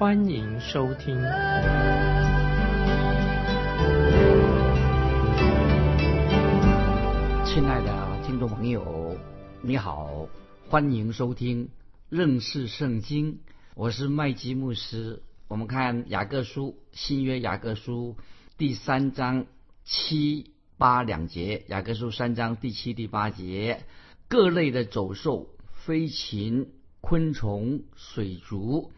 欢迎收听。亲爱的听众朋友，你好，欢迎收听认识圣经，我是麦基牧师。我们看雅各书新约雅各书第三章七。八两节，雅各书三章第七、第八节，各类的走兽、飞禽、昆虫、水族，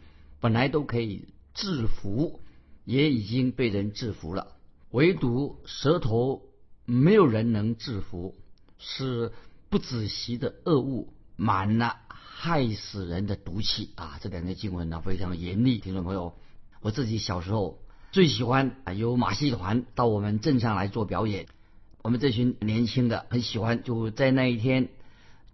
本来都可以制服，也已经被人制服了，唯独舌头没有人能制服，是不仔细的恶物，满了害死人的毒气啊！这两节经文呢非常严厉，听众朋友，我自己小时候最喜欢啊，由马戏团到我们镇上来做表演。我们这群年轻的很喜欢，就在那一天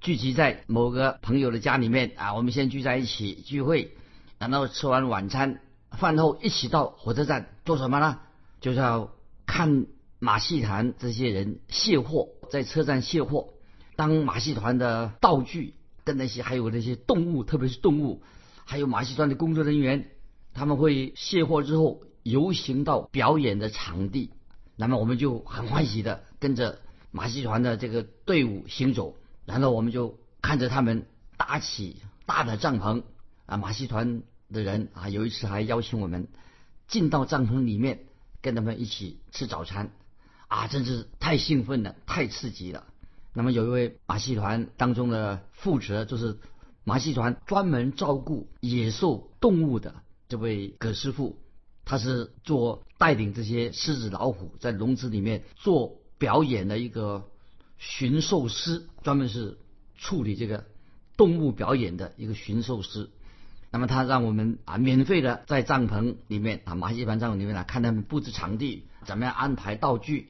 聚集在某个朋友的家里面啊，我们先聚在一起聚会，然后吃完晚餐饭后一起到火车站做什么呢？就是要看马戏团这些人卸货，在车站卸货，当马戏团的道具跟那些还有那些动物，特别是动物，还有马戏团的工作人员，他们会卸货之后游行到表演的场地。那么我们就很欢喜的跟着马戏团的这个队伍行走，然后我们就看着他们搭起大的帐篷啊，马戏团的人啊，有一次还邀请我们进到帐篷里面跟他们一起吃早餐啊，真是太兴奋了，太刺激了。那么有一位马戏团当中的负责，就是马戏团专门照顾野兽动物的这位葛师傅。他是做带领这些狮子、老虎在笼子里面做表演的一个驯兽师，专门是处理这个动物表演的一个驯兽师。那么他让我们啊免费的在帐篷里面啊马戏团帐篷里面来看他们布置场地，怎么样安排道具。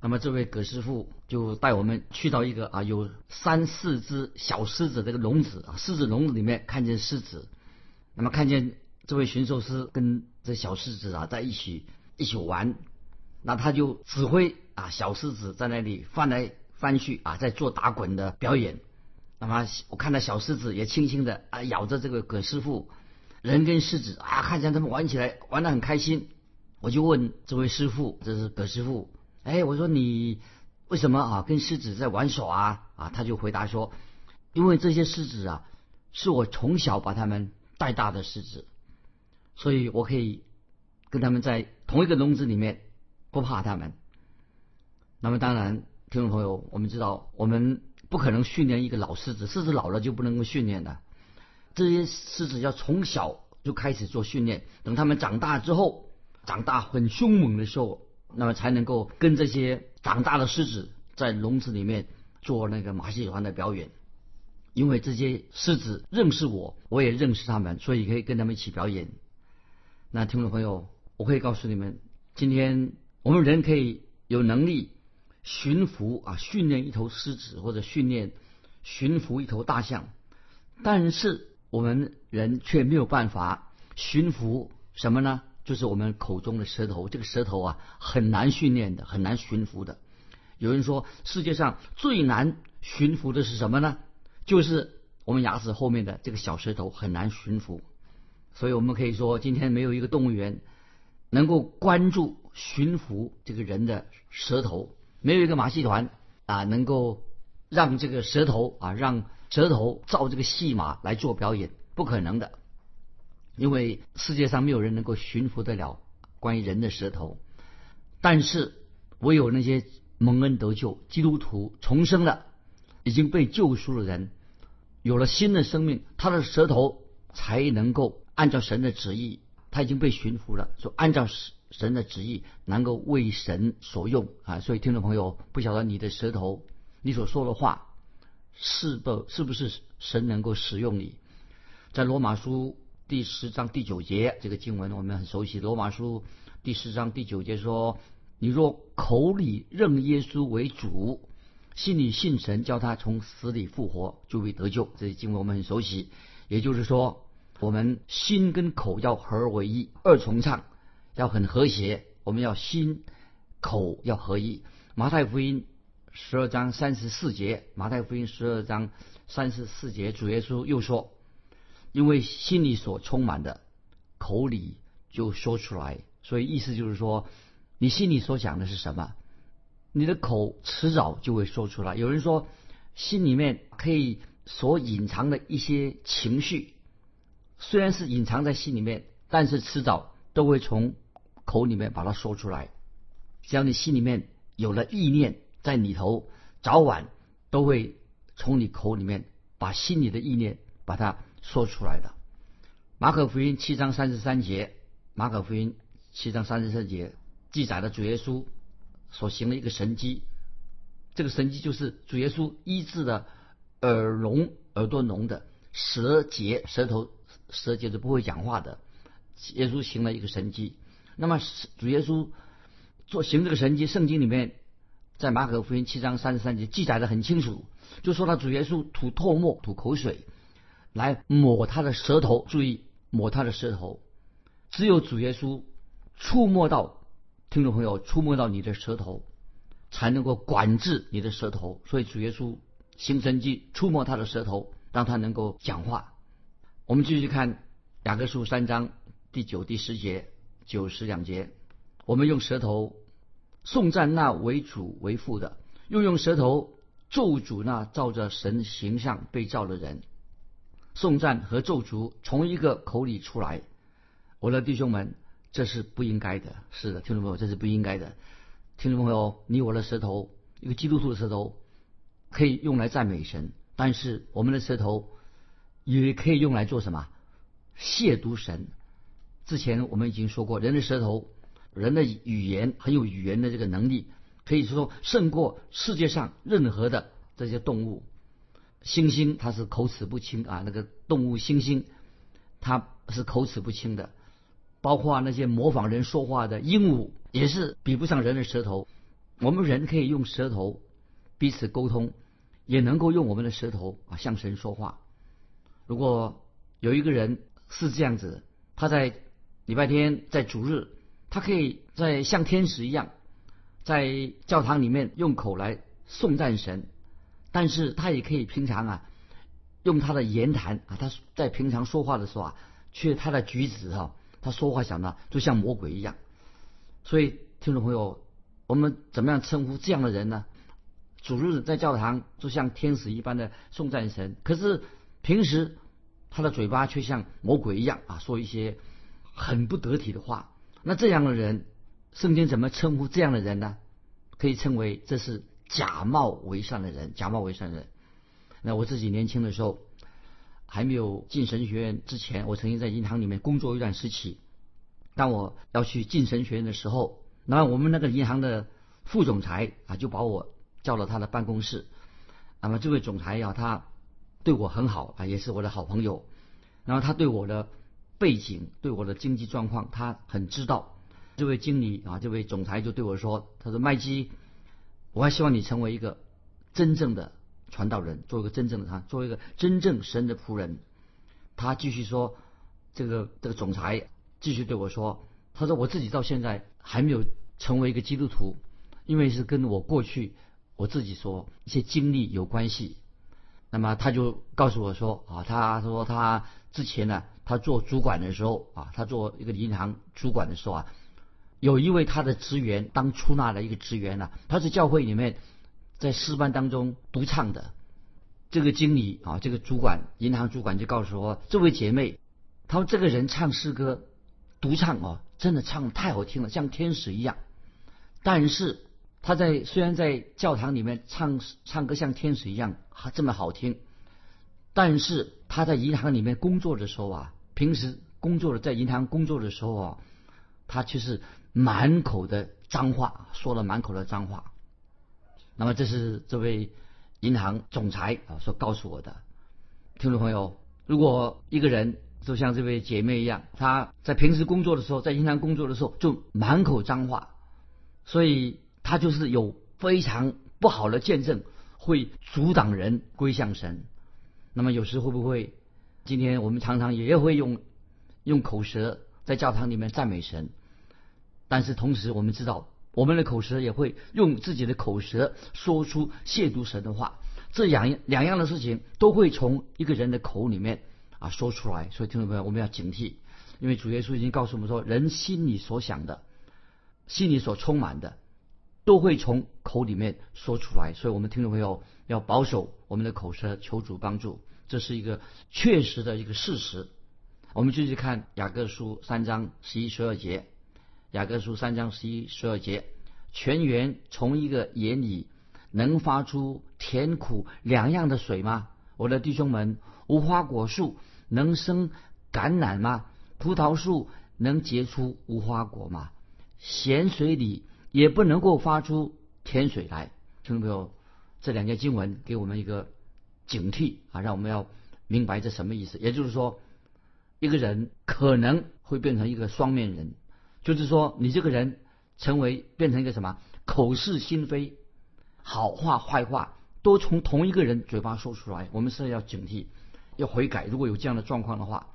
那么这位葛师傅就带我们去到一个啊有三四只小狮子这个笼子啊狮子笼子里面看见狮子，那么看见。这位驯兽师跟这小狮子啊在一起一起玩，那他就指挥啊小狮子在那里翻来翻去啊在做打滚的表演。那么我看到小狮子也轻轻的啊咬着这个葛师傅，人跟狮子啊看见他们玩起来玩得很开心。我就问这位师傅，这是葛师傅，哎我说你为什么啊跟狮子在玩耍啊啊他就回答说，因为这些狮子啊是我从小把他们带大的狮子。所以我可以跟他们在同一个笼子里面，不怕他们。那么当然，听众朋友，我们知道我们不可能训练一个老狮子，狮子老了就不能够训练了。这些狮子要从小就开始做训练，等他们长大之后，长大很凶猛的时候，那么才能够跟这些长大的狮子在笼子里面做那个马戏团的表演。因为这些狮子认识我，我也认识他们，所以可以跟他们一起表演。那听众朋友，我可以告诉你们，今天我们人可以有能力驯服啊，训练一头狮子或者训练驯服一头大象，但是我们人却没有办法驯服什么呢？就是我们口中的舌头。这个舌头啊，很难训练的，很难驯服的。有人说，世界上最难驯服的是什么呢？就是我们牙齿后面的这个小舌头，很难驯服。所以我们可以说，今天没有一个动物园能够关注驯服这个人的舌头，没有一个马戏团啊能够让这个舌头啊让舌头照这个戏码来做表演，不可能的，因为世界上没有人能够驯服得了关于人的舌头。但是唯有那些蒙恩得救、基督徒重生了、已经被救赎的人，有了新的生命，他的舌头才能够。按照神的旨意，他已经被驯服了。说按照神的旨意，能够为神所用啊！所以听众朋友，不晓得你的舌头，你所说的话，是不是不是神能够使用你？在罗马书第十章第九节这个经文我们很熟悉，罗马书第十章第九节说：“你若口里认耶稣为主，心里信神，叫他从死里复活，就会得救。”这些经文我们很熟悉。也就是说，我们心跟口要合而为一，二重唱，要很和谐。我们要心口要合一。马太福音十二章三十四节，马太福音十二章三十四节，主耶稣又说：“因为心里所充满的，口里就说出来。”所以意思就是说，你心里所想的是什么，你的口迟早就会说出来。有人说，心里面可以。所隐藏的一些情绪，虽然是隐藏在心里面，但是迟早都会从口里面把它说出来。只要你心里面有了意念在里头，早晚都会从你口里面把心里的意念把它说出来的。马可福音七章三十三节，马可福音七章三十三节记载了主耶稣所行的一个神迹，这个神迹就是主耶稣医治的。耳聋、耳朵聋的，舌结、舌头、舌结是不会讲话的。耶稣行了一个神迹。那么主耶稣做行这个神迹，圣经里面在马可福音七章三十三节记载的很清楚，就说他主耶稣吐唾沫、吐口水来抹他的舌头。注意抹他的舌头，只有主耶稣触摸到听众朋友触摸到你的舌头，才能够管制你的舌头。所以主耶稣。行神迹，触摸他的舌头，让他能够讲话。我们继续看雅各书三章第九、第十节、九十两节。我们用舌头颂赞那为主为父的，又用舌头咒诅那照着神形象被造的人。颂赞和咒诅从一个口里出来，我的弟兄们，这是不应该的。是的，听众朋友，这是不应该的。听众朋友，你我的舌头，一个基督徒的舌头。可以用来赞美神，但是我们的舌头也可以用来做什么？亵渎神。之前我们已经说过，人的舌头，人的语言很有语言的这个能力，可以说胜过世界上任何的这些动物。猩猩它是口齿不清啊，那个动物猩猩它是口齿不清的，包括那些模仿人说话的鹦鹉也是比不上人的舌头。我们人可以用舌头。彼此沟通，也能够用我们的舌头啊向神说话。如果有一个人是这样子，他在礼拜天在主日，他可以在像天使一样，在教堂里面用口来颂赞神，但是他也可以平常啊用他的言谈啊，他在平常说话的时候啊，却他的举止哈，他说话想的就像魔鬼一样。所以听众朋友，我们怎么样称呼这样的人呢？主日在教堂就像天使一般的颂赞神，可是平时他的嘴巴却像魔鬼一样啊，说一些很不得体的话。那这样的人，圣经怎么称呼这样的人呢？可以称为这是假冒为善的人，假冒为善人。那我自己年轻的时候，还没有进神学院之前，我曾经在银行里面工作一段时期。当我要去进神学院的时候，那我们那个银行的副总裁啊，就把我。叫到他的办公室，那么这位总裁呀，他对我很好啊，也是我的好朋友。然后他对我的背景、对我的经济状况，他很知道。这位经理啊，这位总裁就对我说：“他说麦基，我还希望你成为一个真正的传道人，做一个真正的他，做一个真正神的仆人。”他继续说：“这个这个总裁继续对我说，他说我自己到现在还没有成为一个基督徒，因为是跟我过去。”我自己说一些经历有关系，那么他就告诉我说啊，他说他之前呢，他做主管的时候啊，他做一个银行主管的时候啊，有一位他的职员当出纳的一个职员呢，他是教会里面在诗班当中独唱的，这个经理啊，这个主管银行主管就告诉我，这位姐妹，他说这个人唱诗歌独唱哦，真的唱太好听了，像天使一样，但是。他在虽然在教堂里面唱唱歌像天使一样，还这么好听，但是他在银行里面工作的时候啊，平时工作的在银行工作的时候啊，他却是满口的脏话，说了满口的脏话。那么这是这位银行总裁啊所告诉我的。听众朋友，如果一个人就像这位姐妹一样，她在平时工作的时候，在银行工作的时候，就满口脏话，所以她就是有非常不好的见证，会阻挡人归向神。那么有时会不会，今天我们常常也会用用口舌在教堂里面赞美神，但是同时我们知道，我们的口舌也会用自己的口舌说出亵渎神的话。这两两样的事情都会从一个人的口里面啊说出来，所以听众朋友，我们要警惕，因为主耶稣已经告诉我们说，人心里所想的，心里所充满的，都会从口里面说出来。所以，我们听众朋友要保守我们的口舌，求主帮助，这是一个确实的一个事实。我们继续看雅各书三章十一十二节，雅各书三章十一十二节，泉源从一个眼里。能发出甜苦两样的水吗？我的弟兄们，无花果树能生橄榄吗？葡萄树能结出无花果吗？咸水里也不能够发出甜水来。听众朋友，这两节经文给我们一个警惕啊，让我们要明白这什么意思。也就是说，一个人可能会变成一个双面人，就是说，你这个人成为变成一个什么口是心非。好话坏话都从同一个人嘴巴说出来，我们是要警惕，要悔改。如果有这样的状况的话，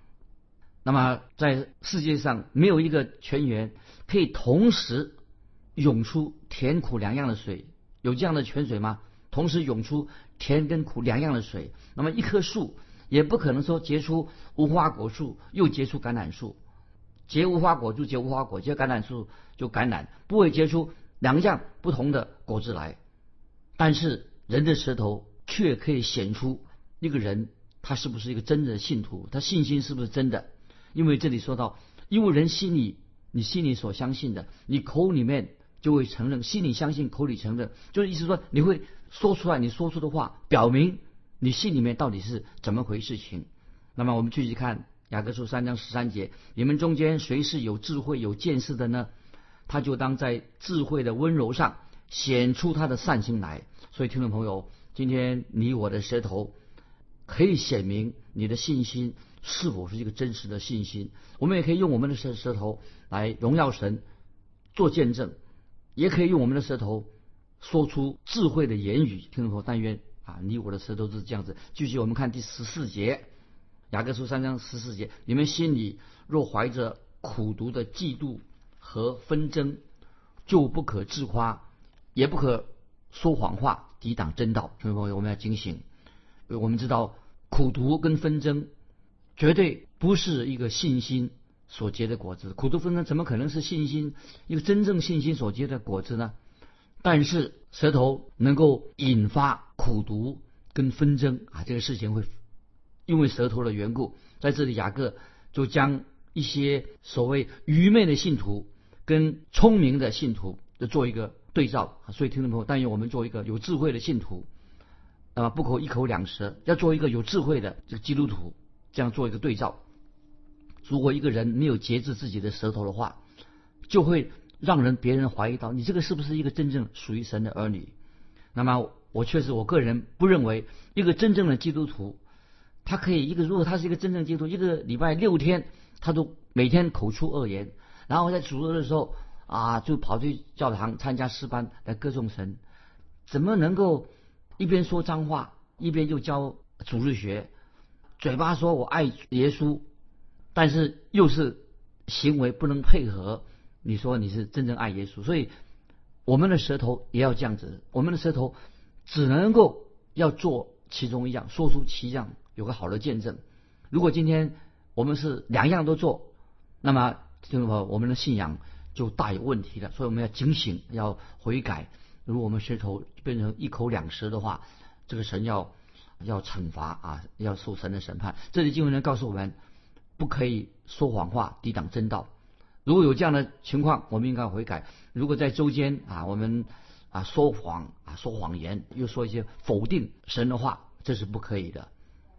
那么在世界上没有一个泉源可以同时涌出甜苦两样的水，有这样的泉水吗？同时涌出甜跟苦两样的水，那么一棵树也不可能说结出无花果树又结出橄榄树，结无花果就结无花果，结橄榄树就橄榄，不会结出两样不同的果子来。但是人的舌头却可以显出那个人他是不是一个真的信徒，他信心是不是真的？因为这里说到，因为人心里你心里所相信的，你口里面就会承认，心里相信，口里承认，就是意思说你会说出来，你说出的话表明你心里面到底是怎么回事情。那么我们继续看雅各书三章十三节，你们中间谁是有智慧有见识的呢？他就当在智慧的温柔上。显出他的善心来，所以听众朋友，今天你我的舌头可以显明你的信心是否是一个真实的信心。我们也可以用我们的舌舌头来荣耀神，做见证，也可以用我们的舌头说出智慧的言语。听众朋友，但愿啊，你我的舌头是这样子。继续，我们看第十四节，雅各书三章十四节：你们心里若怀着苦毒的嫉妒和纷争，就不可自夸。也不可说谎话，抵挡真道。听众朋友，我们要警醒。我们知道苦读跟纷争绝对不是一个信心所结的果子。苦读纷争怎么可能是信心一个真正信心所结的果子呢？但是舌头能够引发苦读跟纷争啊，这个事情会因为舌头的缘故，在这里雅各就将一些所谓愚昧的信徒跟聪明的信徒就做一个。对照，所以听众朋友，但愿我们做一个有智慧的信徒，那么不可一口两舌，要做一个有智慧的这个基督徒，这样做一个对照。如果一个人没有节制自己的舌头的话，就会让人别人怀疑到你这个是不是一个真正属于神的儿女。那么我确实我个人不认为一个真正的基督徒，他可以一个如果他是一个真正基督徒，一个礼拜六天他都每天口出恶言，然后在主日的时候。啊，就跑去教堂参加诗班来歌颂神，怎么能够一边说脏话，一边又教主日学？嘴巴说我爱耶稣，但是又是行为不能配合。你说你是真正爱耶稣，所以我们的舌头也要这样子。我们的舌头只能够要做其中一样，说出其样，有个好的见证。如果今天我们是两样都做，那么听众朋友，我们的信仰。就大有问题了，所以我们要警醒，要悔改。如果我们舌头变成一口两舌的话，这个神要要惩罚啊，要受神的审判。这里经文呢告诉我们，不可以说谎话，抵挡真道。如果有这样的情况，我们应该悔改。如果在周间啊，我们啊说谎啊说谎言，又说一些否定神的话，这是不可以的。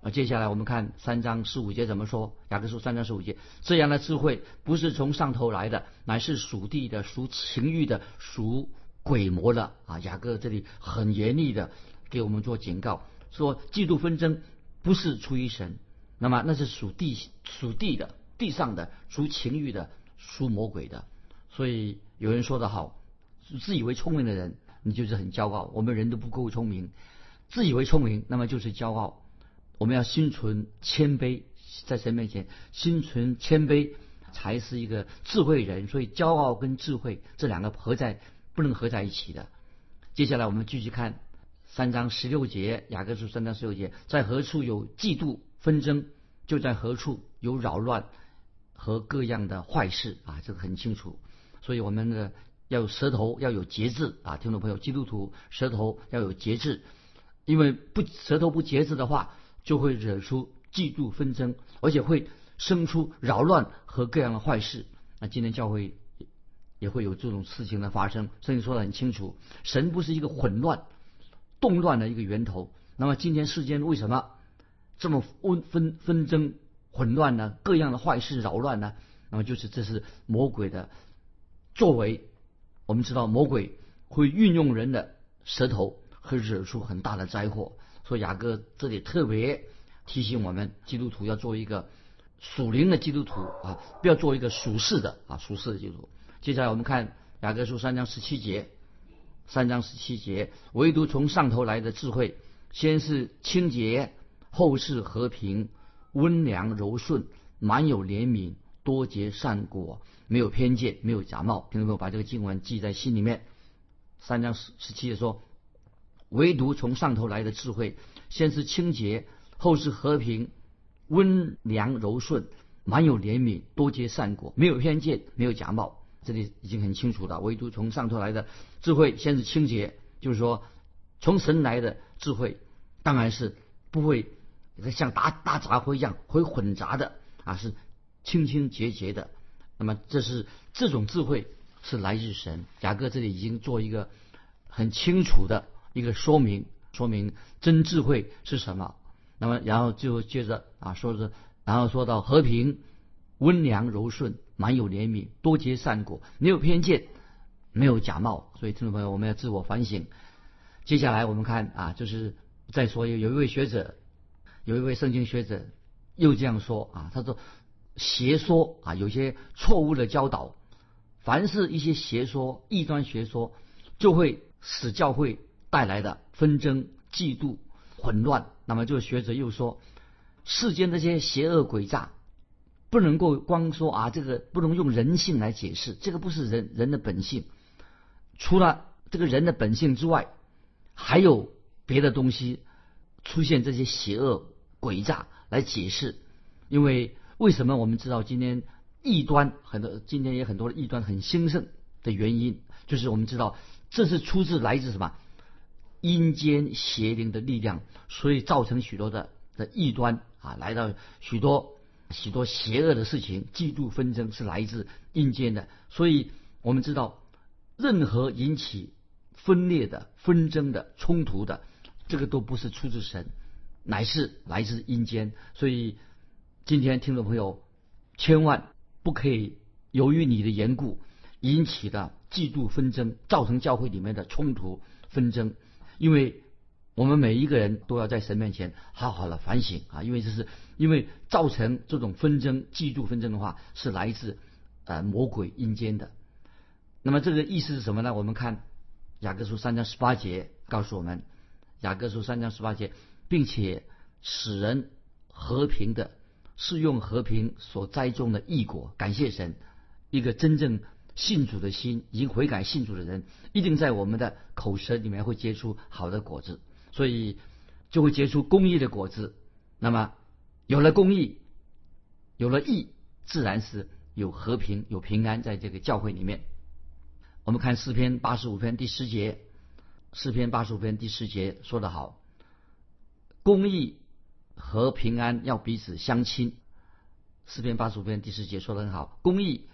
啊接下来我们看三章十五节怎么说？雅各书三章十五节，这样的智慧不是从上头来的，乃是属地的、属情欲的、属鬼魔的啊！雅各这里很严厉的给我们做警告，说嫉妒纷争不是出于神，那么那是属地属地的地上的属情欲的属魔鬼的。所以有人说得好，自以为聪明的人，你就是很骄傲。我们人都不够聪明，自以为聪明，那么就是骄傲。我们要心存谦卑，在神面前心存谦卑，才是一个智慧人。所以骄傲跟智慧这两个合在不能合在一起的。接下来我们继续看三章十六节，雅各书三章十六节，在何处有嫉妒纷争，就在何处有扰乱和各样的坏事啊，这个很清楚。所以我们呢要有舌头要有节制啊，听众朋友，基督徒舌头要有节制，因为不舌头不节制的话。就会惹出嫉妒纷争，而且会生出扰乱和各样的坏事。那今天教会也会有这种事情的发生。圣经说的很清楚，神不是一个混乱、动乱的一个源头。那么今天世间为什么这么纷纷纷争、混乱呢？各样的坏事扰乱呢？那么就是这是魔鬼的作为。我们知道魔鬼会运用人的舌头，会惹出很大的灾祸。说雅各这里特别提醒我们，基督徒要做一个属灵的基督徒啊，不要做一个属世的啊属世的基督徒。接下来我们看雅各书三章十七节，三章十七节，唯独从上头来的智慧，先是清洁，后是和平，温良柔顺，满有怜悯，多结善果，没有偏见，没有假冒。听众朋友，把这个经文记在心里面。三章十十七节说。唯独从上头来的智慧，先是清洁，后是和平，温良柔顺，满有怜悯，多结善果，没有偏见，没有假冒。这里已经很清楚了。唯独从上头来的智慧，先是清洁，就是说从神来的智慧，当然是不会像大大杂烩一样会混杂的啊，是清清洁洁的。那么这是这种智慧是来自神。雅各这里已经做一个很清楚的。一个说明，说明真智慧是什么。那么，然后就接着啊，说是，然后说到和平、温良、柔顺，满有怜悯，多结善果，没有偏见，没有假冒。所以，听众朋友，我们要自我反省。接下来我们看啊，就是再说有有一位学者，有一位圣经学者又这样说啊，他说邪说啊，有些错误的教导，凡是一些邪说、异端学说，就会使教会。带来的纷争、嫉妒、混乱。那么，这个学者又说，世间这些邪恶诡诈，不能够光说啊，这个不能用人性来解释，这个不是人人的本性。除了这个人的本性之外，还有别的东西出现这些邪恶诡诈来解释。因为为什么我们知道今天异端很多，今天也很多的异端很兴盛的原因，就是我们知道这是出自来自什么？阴间邪灵的力量，所以造成许多的的异端啊，来到许多许多邪恶的事情，嫉妒纷争是来自阴间的。所以我们知道，任何引起分裂的纷争的冲突的，这个都不是出自神，乃是来自阴间。所以今天听众朋友，千万不可以由于你的缘故引起的嫉妒纷争，造成教会里面的冲突纷争。因为我们每一个人都要在神面前好好的反省啊，因为这是因为造成这种纷争、嫉妒纷争的话，是来自呃魔鬼阴间的。那么这个意思是什么呢？我们看雅各书三章十八节告诉我们，雅各书三章十八节，并且使人和平的，是用和平所栽种的异果。感谢神，一个真正。信主的心，已经悔改信主的人，一定在我们的口舌里面会结出好的果子，所以就会结出公益的果子。那么有了公义，有了义，自然是有和平、有平安在这个教会里面。我们看诗篇八十五篇第十节，诗篇八十五篇第十节说得好：公义和平安要彼此相亲。四篇八十五篇第十节说的很好，公义。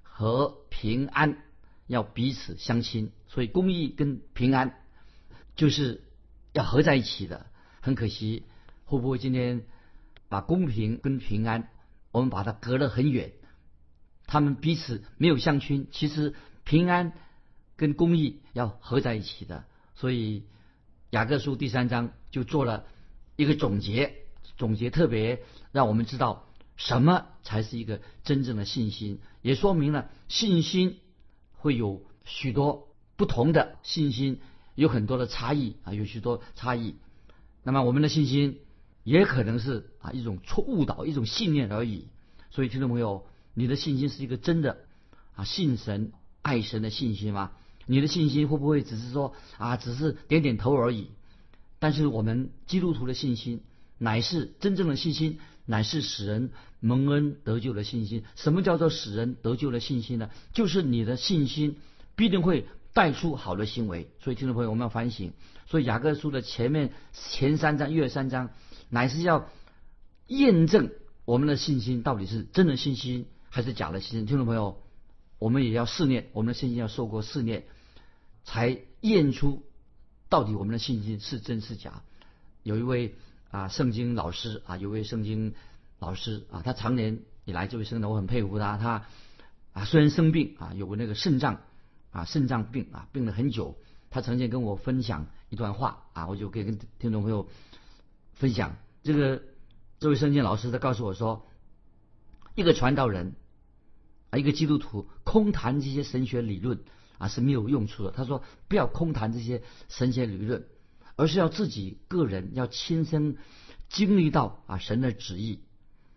和平安要彼此相亲，所以公益跟平安就是要合在一起的。很可惜，会不会今天把公平跟平安，我们把它隔得很远？他们彼此没有相亲，其实平安跟公益要合在一起的。所以雅各书第三章就做了一个总结总结特别让我们知道什么才是一个真正的信心，也说明了信心会有许多不同的信心，有很多的差异啊，有许多差异。那么我们的信心也可能是啊一种错误导，一种信念而已。所以听众朋友，你的信心是一个真的啊信神爱神的信心吗？你的信心会不会只是说啊只是点点头而已？但是我们基督徒的信心乃是真正的信心，乃是使人蒙恩得救的信心。什么叫做使人得救的信心呢？就是你的信心必定会带出好的行为。所以听众朋友，我们要反省。所以雅各书的前面前三章、约三章，乃是要验证我们的信心到底是真的信心还是假的信心。听众朋友，我们也要试炼，我们的信心要受过试炼，才验出到底我们的信心是真是假。有一位啊圣经老师啊，有位圣经老师啊，他常年以来这位圣人，我很佩服他。他啊虽然生病啊，有那个肾脏啊肾脏病啊，病了很久。他曾经跟我分享一段话啊，我就可以跟听众朋友分享。这个这位圣经老师他告诉我说，一个传道人啊，一个基督徒空谈这些神学理论啊是没有用处的。他说不要空谈这些神学理论，而是要自己个人要亲身经历到啊神的旨意。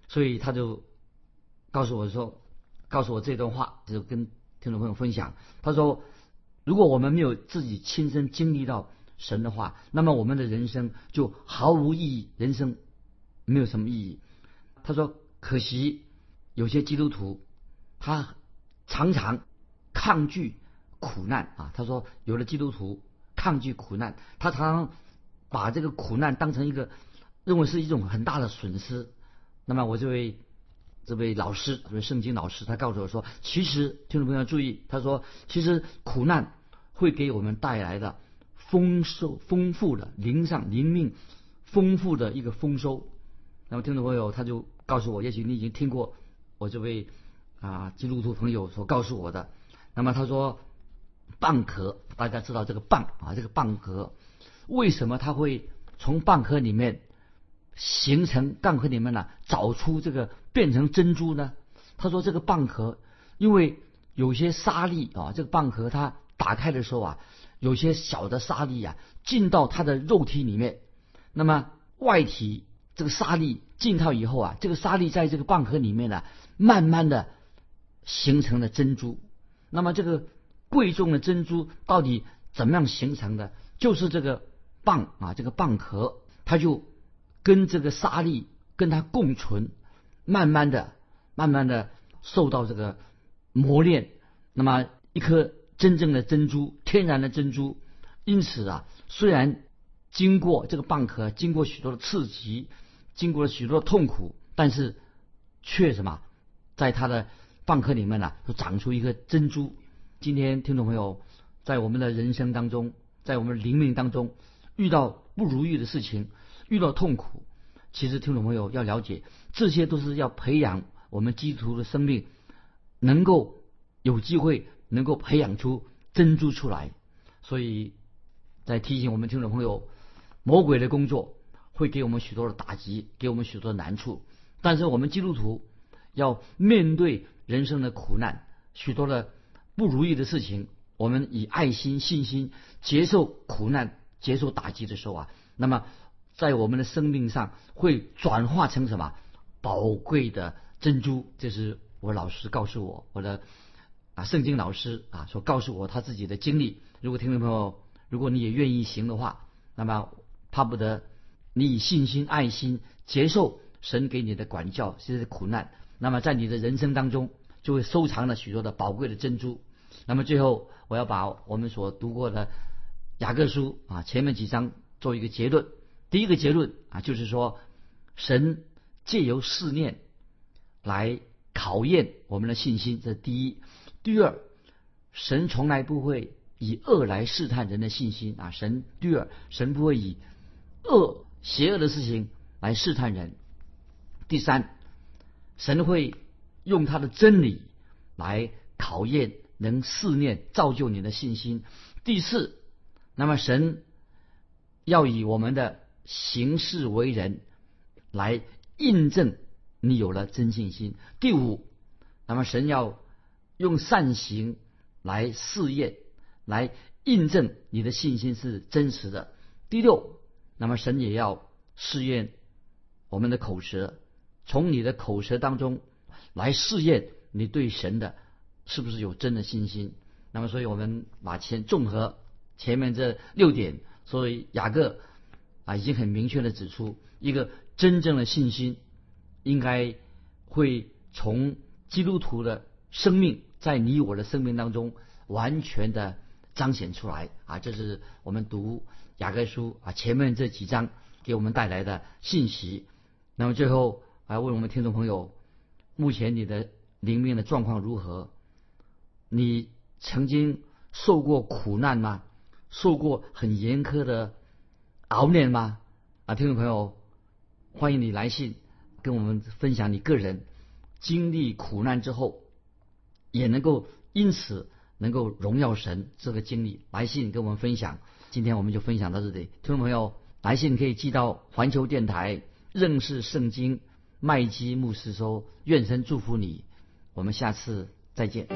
所以他就告诉我说，告诉我这段话，就跟听众朋友分享。他说。如果我们没有自己亲身经历到神的话，那么我们的人生就毫无意义，人生没有什么意义。他说：“可惜有些基督徒，他常常抗拒苦难啊。”他说：“有的基督徒抗拒苦难，他常常把这个苦难当成一个认为是一种很大的损失。”那么我这位这位老师，这位圣经老师，他告诉我说：“其实听众朋友注意，他说其实苦难。”会给我们带来的丰收、丰富的灵上灵命丰富的一个丰收。那么听众朋友他就告诉我，也许你已经听过我这位啊基督徒朋友所告诉我的。那么他说，蚌壳，大家知道这个蚌啊，这个蚌壳为什么它会从蚌壳里面形成蚌壳里面呢？找出这个变成珍珠呢？他说这个蚌壳因为有些沙粒啊，这个蚌壳它。打开的时候啊，有些小的沙粒啊进到它的肉体里面，那么外体这个沙粒进套以后啊，这个沙粒在这个蚌壳里面呢，慢慢的形成了珍珠。那么这个贵重的珍珠到底怎么样形成的？就是这个蚌啊，这个蚌壳它就跟这个沙粒跟它共存，慢慢的、慢慢的受到这个磨练，那么一颗。真正的珍珠，天然的珍珠，因此啊，虽然经过这个蚌壳，经过许多的刺激，经过了许多的痛苦，但是却什么，在它的蚌壳里面呢，就长出一个珍珠。今天听众朋友，在我们的人生当中，在我们灵命当中，遇到不如意的事情，遇到痛苦，其实听众朋友要了解，这些都是要培养我们基督徒的生命，能够有机会。能够培养出珍珠出来，所以在提醒我们听众朋友，魔鬼的工作会给我们许多的打击，给我们许多的难处。但是我们基督徒要面对人生的苦难，许多的不如意的事情，我们以爱心、信心接受苦难、接受打击的时候啊，那么在我们的生命上会转化成什么宝贵的珍珠？这是我老师告诉我，我的。啊，圣经老师啊，所告诉我他自己的经历。如果听众朋友，如果你也愿意行的话，那么怕不得你以信心、爱心接受神给你的管教，这些苦难。那么在你的人生当中，就会收藏了许多的宝贵的珍珠。那么最后，我要把我们所读过的雅各书啊前面几章做一个结论。第一个结论啊，就是说神借由试炼来考验我们的信心，这是第一。第二，神从来不会以恶来试探人的信心啊！神第二，神不会以恶、邪恶的事情来试探人。第三，神会用他的真理来考验、能试炼、造就你的信心。第四，那么神要以我们的行事为人来印证你有了真信心。第五，那么神要用善行来试验，来印证你的信心是真实的。第六，那么神也要试验我们的口舌，从你的口舌当中来试验你对神的是不是有真的信心。那么，所以我们把前综合前面这六点，所以雅各啊已经很明确的指出，一个真正的信心应该会从基督徒的生命在你我的生命当中完全的彰显出来啊！这是我们读雅各书啊前面这几章给我们带来的信息。那么最后啊，为我们听众朋友，目前你的灵命的状况如何？你？曾经受过苦难吗？受过很严苛的熬炼吗？啊，听众朋友，欢迎你来信跟我们分享你个人经历苦难之后，也能够因此能够荣耀神这个经历。来信跟我们分享。今天我们就分享到这里。听众朋友，来信可以寄到环球电台认识圣经麦基牧师说，愿神祝福你。我们下次再见。